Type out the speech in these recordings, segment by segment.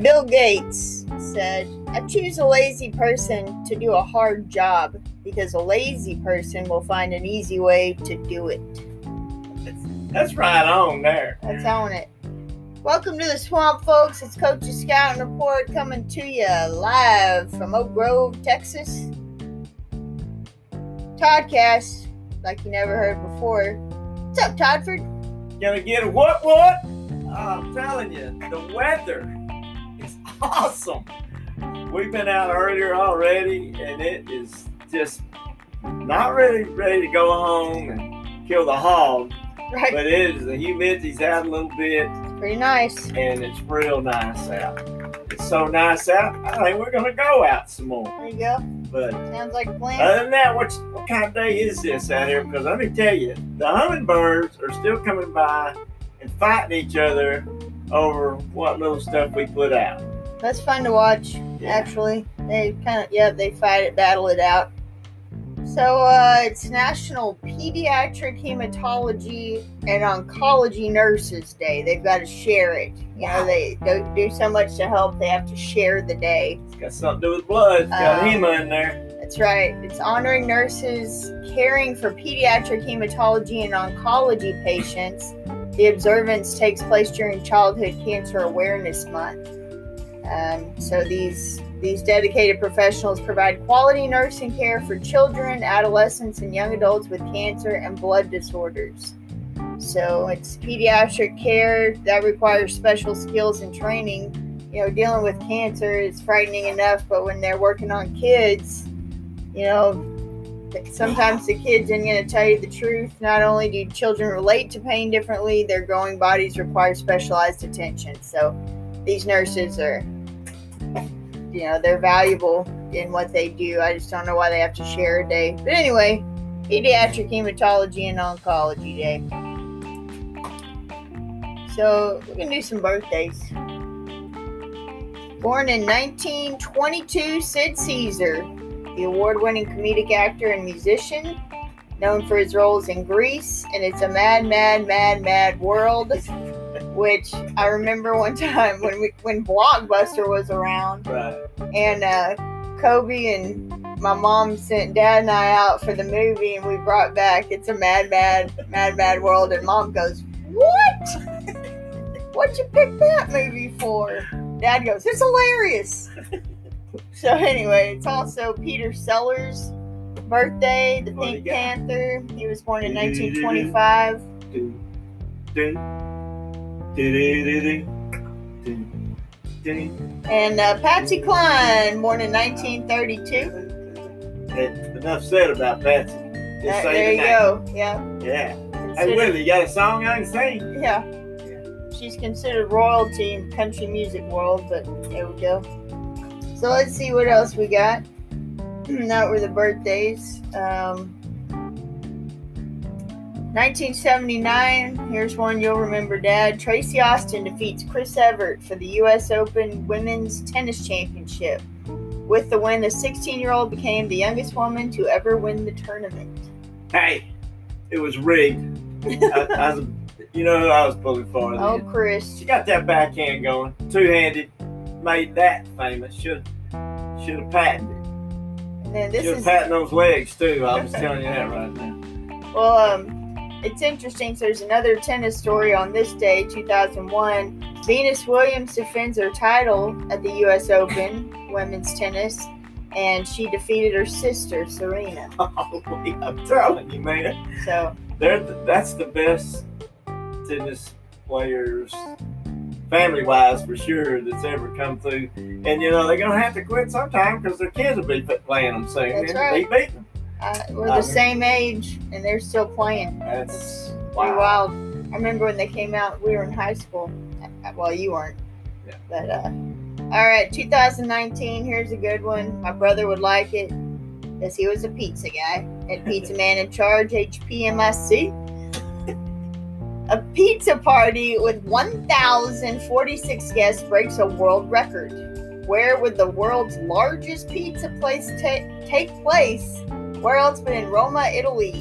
Bill Gates said, I choose a lazy person to do a hard job because a lazy person will find an easy way to do it. That's right on there. That's on it. Welcome to the swamp, folks. It's Coach's and Report coming to you live from Oak Grove, Texas. Toddcast, like you never heard before. What's up, Toddford? Gonna get a what what? I'm telling you, the weather awesome. We've been out earlier already, and it is just not really ready to go home and kill the hog. Right. But it is the humidity's out a little bit, Pretty nice. and it's real nice out. It's so nice out. I think we're gonna go out some more. There you go. But Sounds like a plan. other than that, what what kind of day is this out here? Because let me tell you, the hummingbirds are still coming by and fighting each other over what little stuff we put out. That's fun to watch, Yeah. actually. They kind of, yeah, they fight it, battle it out. So, uh, it's National Pediatric Hematology and Oncology Nurses Day. They've got to share it. You know, they don't do so much to help, they have to share the day. It's got something to do with blood. It's got Um, hema in there. That's right. It's honoring nurses caring for pediatric hematology and oncology patients. The observance takes place during Childhood Cancer Awareness Month. Um, so these these dedicated professionals provide quality nursing care for children, adolescents, and young adults with cancer and blood disorders. So it's pediatric care that requires special skills and training. You know, dealing with cancer is frightening enough, but when they're working on kids, you know, sometimes the kids aren't going to tell you the truth. Not only do children relate to pain differently, their growing bodies require specialized attention. So these nurses are, you know, they're valuable in what they do. I just don't know why they have to share a day. But anyway, Pediatric Hematology and Oncology Day. So we can do some birthdays. Born in 1922, Sid Caesar, the award winning comedic actor and musician, known for his roles in Grease and It's a Mad, Mad, Mad, Mad World, which I remember one time when we, when Blockbuster was around Right. and uh, Kobe and my mom sent dad and I out for the movie and we brought back It's a Mad, Mad, Mad, Mad World and mom goes, What? What'd you pick that movie for? Dad goes, It's hilarious. so anyway, it's also Peter Sellers' birthday, the Pink? Panther. He was born in 1925. Dun, dun, dun, dun, dun, And uh, Patsy Cline, born in 1932. dun. Enough said about Patsy. Just Uh, there you go. Yeah. Yeah. Hey, Willie, you got a song I can sing? Yeah. She's considered royalty in country music world, but there we go. So let's see what else we got. that were the birthdays. Um, 1979. Here's one you'll remember, Dad. Tracy Austin defeats Chris Evert for the U.S. Open Women's Tennis Championship. With the win, the 16-year-old became the youngest woman to ever win the tournament. Hey, it was rigged. I, I was, you know who I was pulling for? Oh, Chris. She got that backhand going, two-handed, made that famous. Should should have patented it. And then this Should have is patented those legs too. I was telling you that right now. Well, um, it's interesting. So there's another tennis story on this day, 2001. Venus Williams defends her title at the U.S. Open women's tennis, and she defeated her sister Serena. Oh, I'm telling you, man, So they're that's the best tennis players, family-wise for sure, that's ever come through. And you know they're gonna have to quit sometime because their kids will be playing them soon. That's and right. Be beating them. Uh, we're the same age, and they're still playing. That's wow. wild. I remember when they came out. We were in high school. Well, you weren't. Yeah. But uh, all right, 2019. Here's a good one. My brother would like it because he was a pizza guy and pizza man in charge. HPMIC. A pizza party with 1,046 guests breaks a world record. Where would the world's largest pizza place ta- take place? Where else but in Roma, Italy?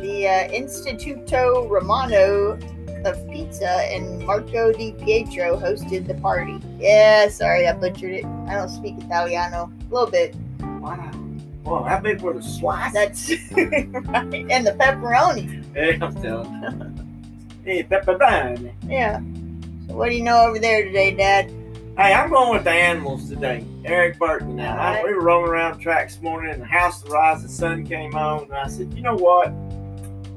The uh, Instituto Romano of pizza, and Marco Di Pietro hosted the party. Yeah, sorry, I butchered it. I don't speak Italiano. A little bit. Wow. Well, that big were the slices? That's right. And the pepperoni. Hey, I'm telling. Hey, pepperoni. Yeah. So what do you know over there today, Dad? Hey, I'm going with the animals today. Eric Burdon. Now, I, we were rolling around the track this morning, and the House of the Rising Sun came on, and I said, you know what?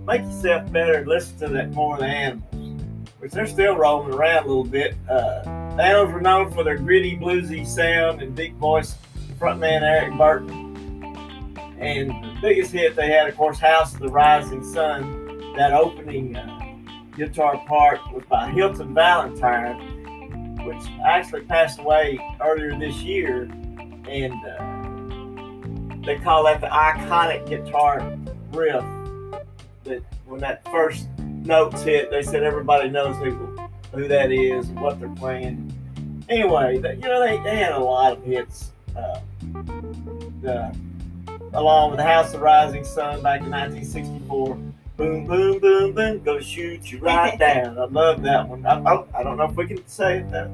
Make yourself better and listen to that more of the animals, which they're still rolling around a little bit. Uh, the animals were known for their gritty, bluesy sound and big voice. Frontman Eric Burdon. And the biggest hit they had, of course, House of the Rising Sun. That opening uh, guitar part was by Hilton Valentine which actually passed away earlier this year, and uh, they call that the iconic guitar riff. That when that first notes hit, they said everybody knows who who that is and what they're playing. Anyway, you know they, they had a lot of hits. Uh, the, along with House of Rising Sun back in 1964. Boom, boom, boom, boom, gonna shoot you right down. I love that one. I, oh, I don't know if we can say it. Though.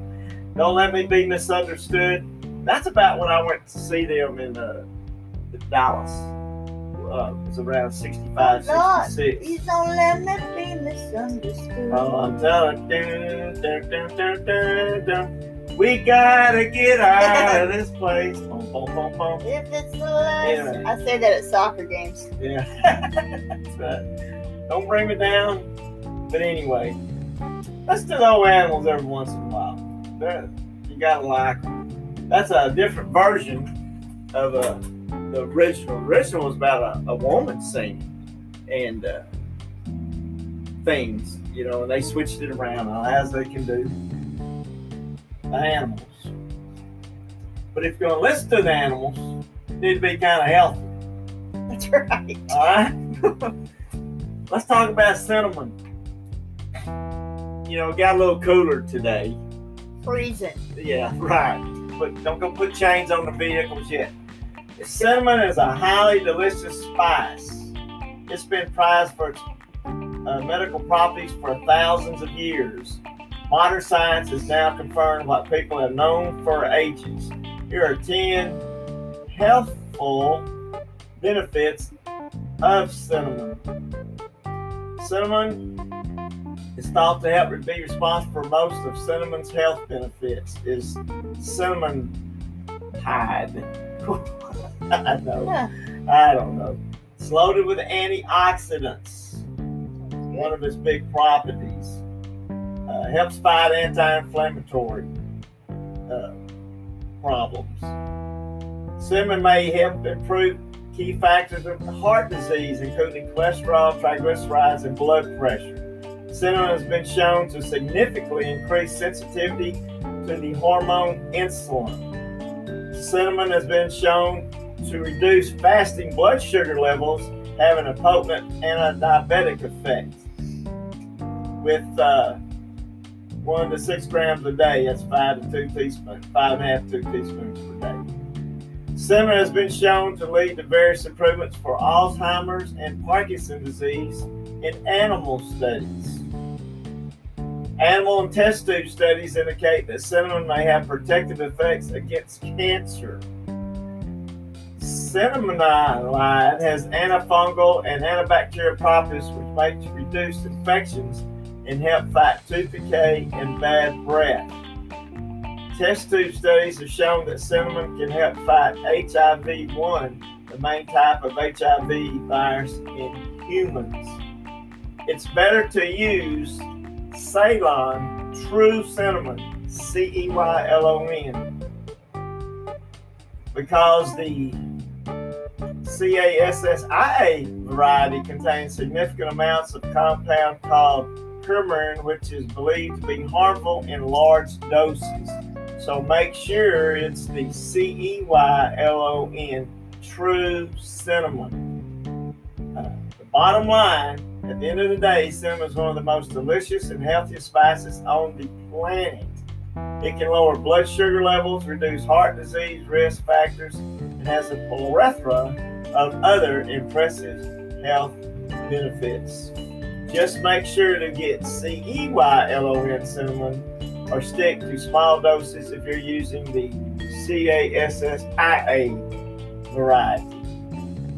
Don't let me be misunderstood. That's about when I went to see them in uh, Dallas. Uh, it was around 65, Lord, 66. Please don't let me be misunderstood. Oh, I'm telling you. We gotta get out of this place. Boom, boom, boom, boom. If it's the last, Anyway. I say that at soccer games. Yeah. That's right. Don't bring me down. But anyway, let's do the old animals every once in a while. They're- you gotta like 'em. That's a different version of uh, the original. The original was about a, a woman singing and uh, things, you know, and they switched it around uh, as they can do the animals. But if you're gonna listen to the animals, you need to be kind of healthy. That's right. All right. Let's talk about cinnamon. You know, it got a little cooler today. Freezing. Yeah, right. But don't go put chains on the vehicles yet. Cinnamon is a highly delicious spice. It's been prized for its uh, medical properties for thousands of years. Modern science has now confirmed what people have known for ages. Here are 10 healthful benefits of cinnamon. Cinnamon is thought to help be responsible for most of cinnamon's health benefits. Is cinnamon tide? I know. Yeah. I don't know. It's loaded with antioxidants. One of its big properties. Uh, helps fight anti-inflammatory uh, problems. Cinnamon may help improve key factors of heart disease, including cholesterol, triglycerides, and blood pressure. Cinnamon has been shown to significantly increase sensitivity to the hormone insulin. Cinnamon has been shown to reduce fasting blood sugar levels, having a potent anti-diabetic effect. With uh, one to six grams a day, that's five to two teaspoons, five and a half, two teaspoons per day. Cinnamon has been shown to lead to various improvements for Alzheimer's and Parkinson's disease in animal studies. Animal and test tube studies indicate that cinnamon may have protective effects against cancer. Cinnamomide has antifungal and antibacterial properties which may reduce infections and help fight tooth decay and bad breath. Test tube studies have shown that cinnamon can help fight HIV 1, the main type of HIV virus in humans. It's better to use Ceylon True Cinnamon, C E Y L O N, because the CASSIA variety contains significant amounts of compound called coumarin, which is believed to be harmful in large doses. So make sure it's the C E Y L O N True Cinnamon. Uh, the bottom line, at the end of the day, cinnamon is one of the most delicious and healthiest spices on the planet. It can lower blood sugar levels, reduce heart disease risk factors, and has a plethora of other impressive health benefits. Just make sure to get C E Y L O N cinnamon or stick to small doses if you're using the C A S S I A variety.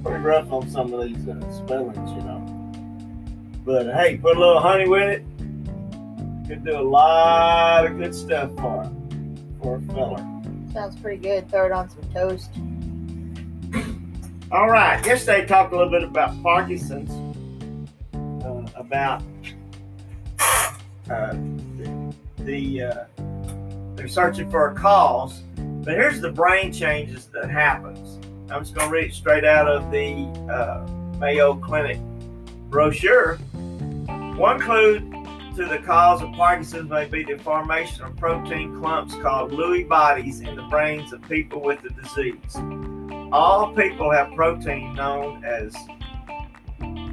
Pretty rough on some of these uh, spellings, you know. But hey, put a little honey with it. Could do a lot of good stuff for him, for a feller. Sounds pretty good. Throw it on some toast. All right. Yesterday, I talked a little bit about Parkinson's, uh, about uh, the uh, they're searching for a cause. But here's the brain changes that happens. I'm just going to read it straight out of the uh, Mayo Clinic brochure. One clue to the cause of Parkinson's may be the formation of protein clumps called Lewy bodies in the brains of people with the disease. All people have protein known as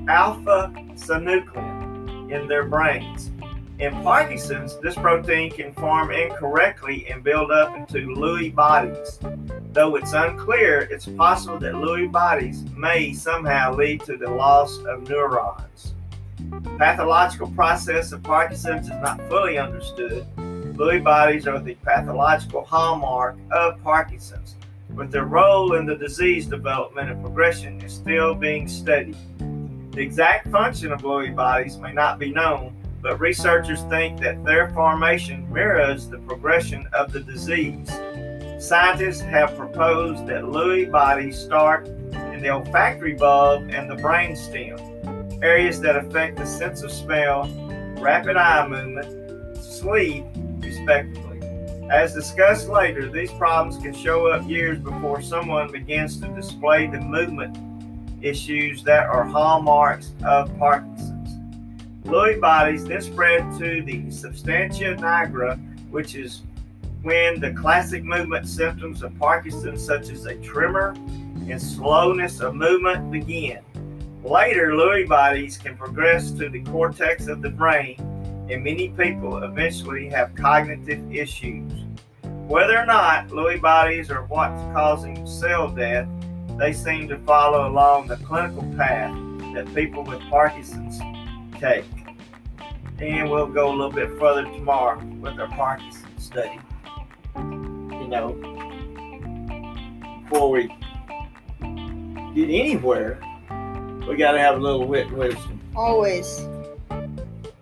alpha synuclein in their brains. In Parkinson's, this protein can form incorrectly and build up into Lewy bodies. Though it's unclear, it's possible that Lewy bodies may somehow lead to the loss of neurons. The pathological process of Parkinson's is not fully understood. Lewy bodies are the pathological hallmark of Parkinson's, but their role in the disease development and progression is still being studied. The exact function of Lewy bodies may not be known, but researchers think that their formation mirrors the progression of the disease. Scientists have proposed that Lewy bodies start in the olfactory bulb and the brain stem, areas that affect the sense of smell, rapid eye movement, sleep, respectively. As discussed later, these problems can show up years before someone begins to display the movement issues that are hallmarks of Parkinson's. Lewy bodies then spread to the substantia nigra, which is when the classic movement symptoms of Parkinson's, such as a tremor and slowness of movement, begin. Later, Lewy bodies can progress to the cortex of the brain, and many people eventually have cognitive issues. Whether or not Lewy bodies are what's causing cell death, they seem to follow along the clinical path that people with Parkinson's take. And we'll go a little bit further tomorrow with our Parkinson's study. You know, before we get anywhere, we got to have a little wit and wisdom. Always.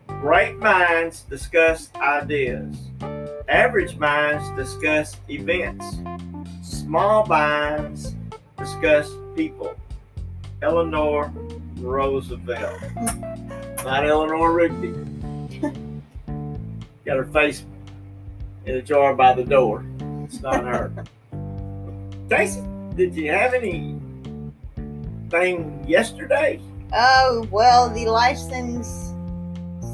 Great minds discuss ideas. Average minds discuss events. Small minds discuss people. Eleanor Roosevelt. Not Eleanor Rigby. Got her face in a jar by the door. It's not her. Casey, did you have any thing yesterday? Oh, well, the license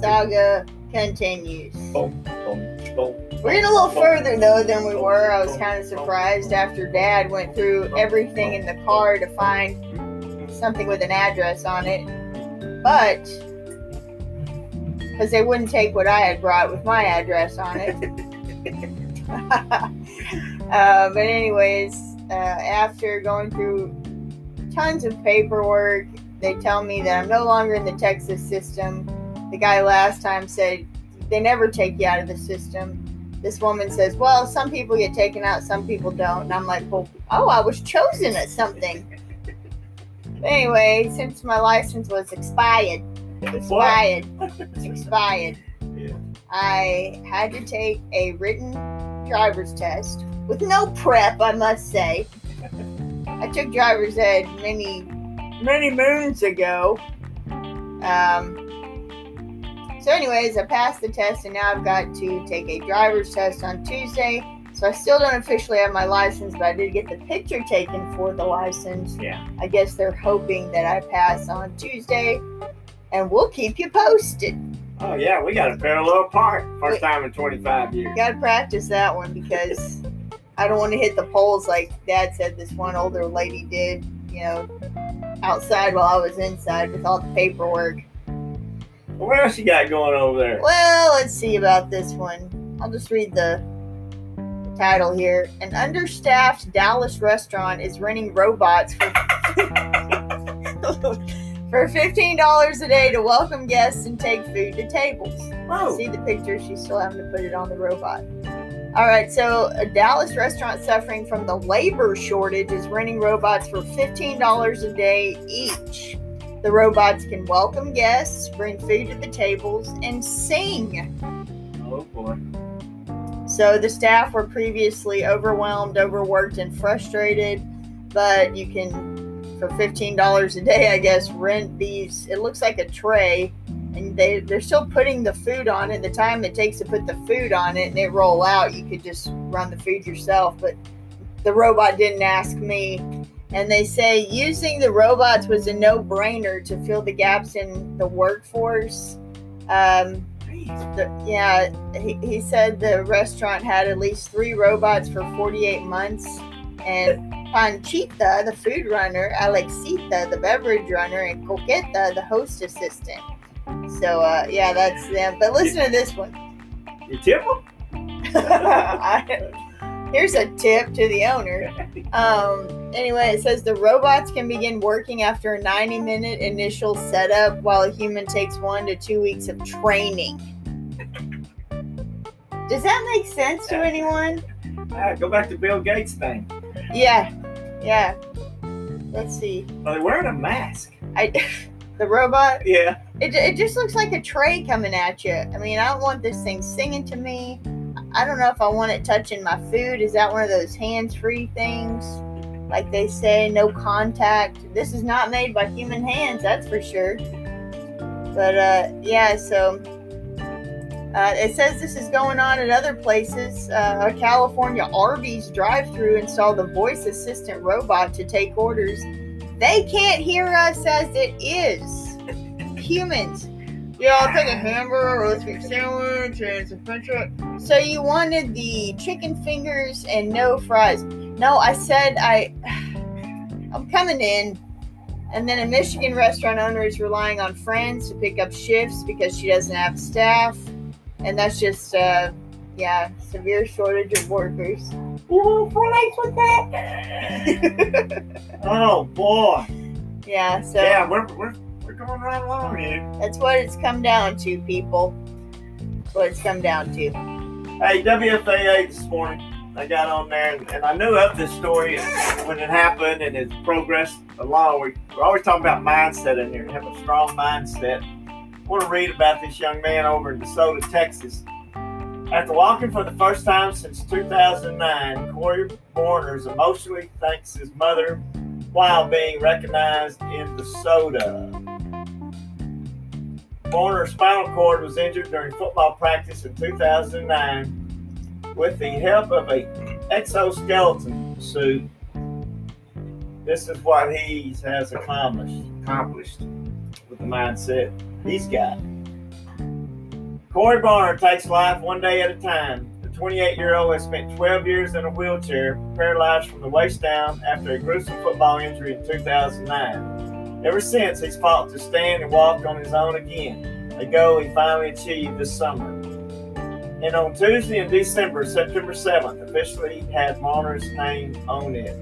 saga continues. Boom, boom, boom. We're getting a little further though than we were. I was kind of surprised after Dad went through everything in the car to find something with an address on it. But because they wouldn't take what I had brought with my address on it. uh, but anyways, uh, after going through tons of paperwork, they tell me that I'm no longer in the Texas system. The guy last time said they never take you out of the system. This woman says, "Well, some people get taken out, some people don't." And I'm like, "Well, oh, I was chosen at something." anyway, since my license was expired, expired, it's expired. Yeah. I had to take a written driver's test with no prep, I must say. I took driver's ed many, many moons ago. Um, so, anyways, I passed the test, and now I've got to take a driver's test on Tuesday. So I still don't officially have my license, but I did get the picture taken for the license. Yeah. I guess they're hoping that I pass on Tuesday, and we'll keep you posted. Oh yeah, we got a parallel park. First time in 25 years. Gotta practice that one because I don't want to hit the poles like Dad said this one older lady did, you know, outside while I was inside with all the paperwork. What else you got going over there? Well, let's see about this one. I'll just read the, the title here. An understaffed Dallas restaurant is renting robots for For $15 a day to welcome guests and take food to tables. Whoa. See the picture, she's still having to put it on the robot. All right, so a Dallas restaurant suffering from the labor shortage is renting robots for $15 a day each. The robots can welcome guests, bring food to the tables, and sing. Oh boy. So the staff were previously overwhelmed, overworked, and frustrated, but you can, for $15 a day, I guess, rent these. It looks like a tray and they they're still putting the food on it. The time it takes to put the food on it and it roll out, you could just run the food yourself. But the robot didn't ask me. And they say using the robots was a no-brainer to fill the gaps in the workforce. Um, the, yeah, he, he said the restaurant had at least three robots for 48 months, and Panchita, the food runner, Alexita, the beverage runner, and Coqueta, the host assistant. So uh, yeah, that's them. But listen to this one. You tip them? Here's a tip to the owner. Um, anyway, it says the robots can begin working after a 90 minute initial setup, while a human takes one to two weeks of training. Does that make sense to anyone? Ah, go back to Bill Gates thing. Yeah, yeah. Let's see. Are they wearing a mask? I, the robot. Yeah. It, it just looks like a tray coming at you. I mean, I don't want this thing singing to me. I don't know if I want it touching my food. Is that one of those hands free things? Like they say, no contact. This is not made by human hands, that's for sure. But uh, yeah, so uh, it says this is going on in other places. Uh, a California Arby's drive through installed a voice assistant robot to take orders. They can't hear us as it is. Humans. Yeah, I'll take a hamburger, roast beef sandwich, and some french fries. So you wanted the chicken fingers and no fries. No, I said I I'm coming in. And then a Michigan restaurant owner is relying on friends to pick up shifts because she doesn't have staff. And that's just uh yeah, severe shortage of workers. You want fries with that? Oh boy. yeah, so Yeah, we're, we're, we're going right along here. that's what it's come down to, people. That's what it's come down to. Hey, WFAA this morning, I got on there and, and I knew of this story when it happened and it progressed along. We, we're always talking about mindset in here, have a strong mindset. I want to read about this young man over in DeSoto, Texas. After walking for the first time since 2009, Corey Borners emotionally thanks his mother while being recognized in DeSoto. Borner's spinal cord was injured during football practice in 2009 with the help of a exoskeleton suit. This is what he has accomplished, accomplished with the mindset he's got. Corey Barner takes life one day at a time. The 28 year old has spent 12 years in a wheelchair, paralyzed from the waist down after a gruesome football injury in 2009. Ever since, he's fought to stand and walk on his own again, a goal he finally achieved this summer. And on Tuesday in December, September 7th, officially had Barner's name on it.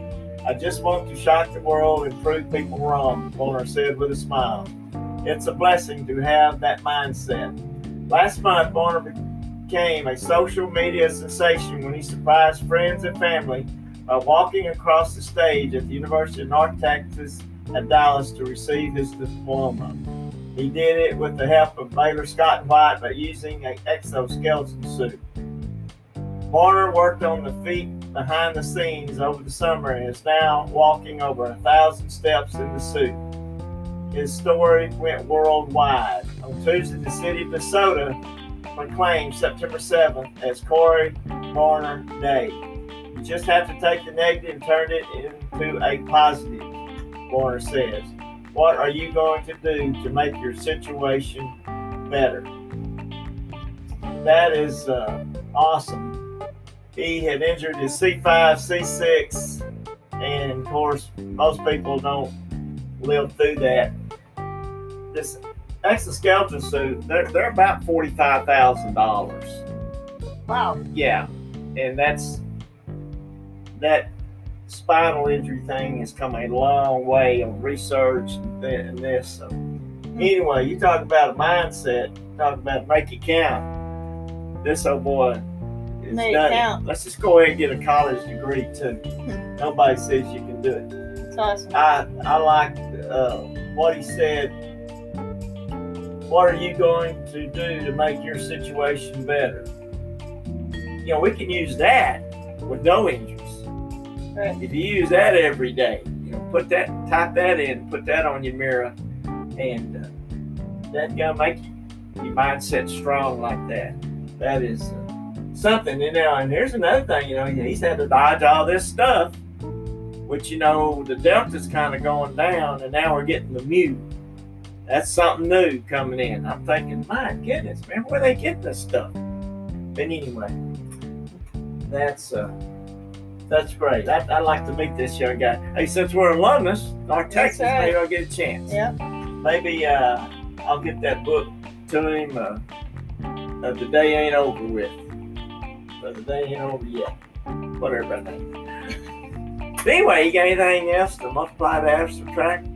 I just want to shock the world and prove people wrong, Barner said with a smile. It's a blessing to have that mindset. Last month, Barner became a social media sensation when he surprised friends and family by walking across the stage at the University of North Texas at Dallas to receive his diploma. He did it with the help of Baylor Scott White by using an exoskeleton suit. Barner worked on the feet behind the scenes over the summer and is now walking over a thousand steps in the suit. His story went worldwide. On Tuesday, the city of DeSoto proclaimed September 7th as Corey Barner Day. You just have to take the negative and turn it into a positive, Barner says. What are you going to do to make your situation better? That is uh, awesome. He had injured his C5, C6, and of course, most people don't live through that. This exoskeleton suit, they're, they're about $45,000. Wow. Yeah, and that's that spinal injury thing has come a long way on research and, this. So anyway, you talk about a mindset, talk about make it count. This old boy is Make it done count. Let's just go ahead and get a college degree too. Nobody says you can do it. It's awesome. I I like uh, what he said. What are you going to do to make your situation better? You know, we can use that with no injuries. If you use that every day, you know, put that, type that in, put that on your mirror, and uh, that's gonna make you, your mindset strong like that. That is uh, something, you know. And here's another thing, you know, he's had to dodge all this stuff which you know the delta's kind of going down and now we're getting the mu that's something new coming in. I'm thinking my goodness man where they get this stuff? But anyway that's uh that's great. I, i'd like to meet this young guy. Hey since we're alumnus north texas right. maybe i'll get a chance. Yep. maybe uh i'll get that book to him uh, uh the day ain't over with. But the day ain't over yet. Whatever that means Anyway, you got anything else to multiply, to add, subtract,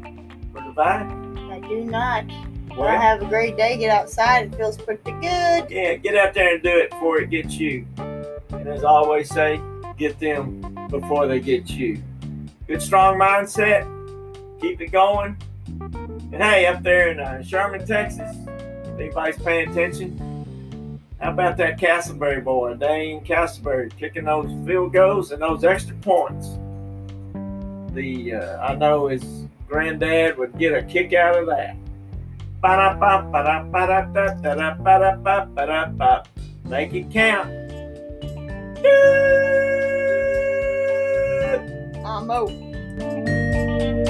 or divide? Do not. Well, Well, have a great day. Get outside. It feels pretty good. yeah, get out there and do it before it gets you. And as I always say, get them before they get you. Good, strong mindset. Keep it going. And hey, up there in uh, Sherman, Texas, if anybody's paying attention, how about that Castleberry boy, Dane Castleberry, kicking those field goals and those extra points? The uh, I know his granddad would get a kick out of that. Make it count. I'm out.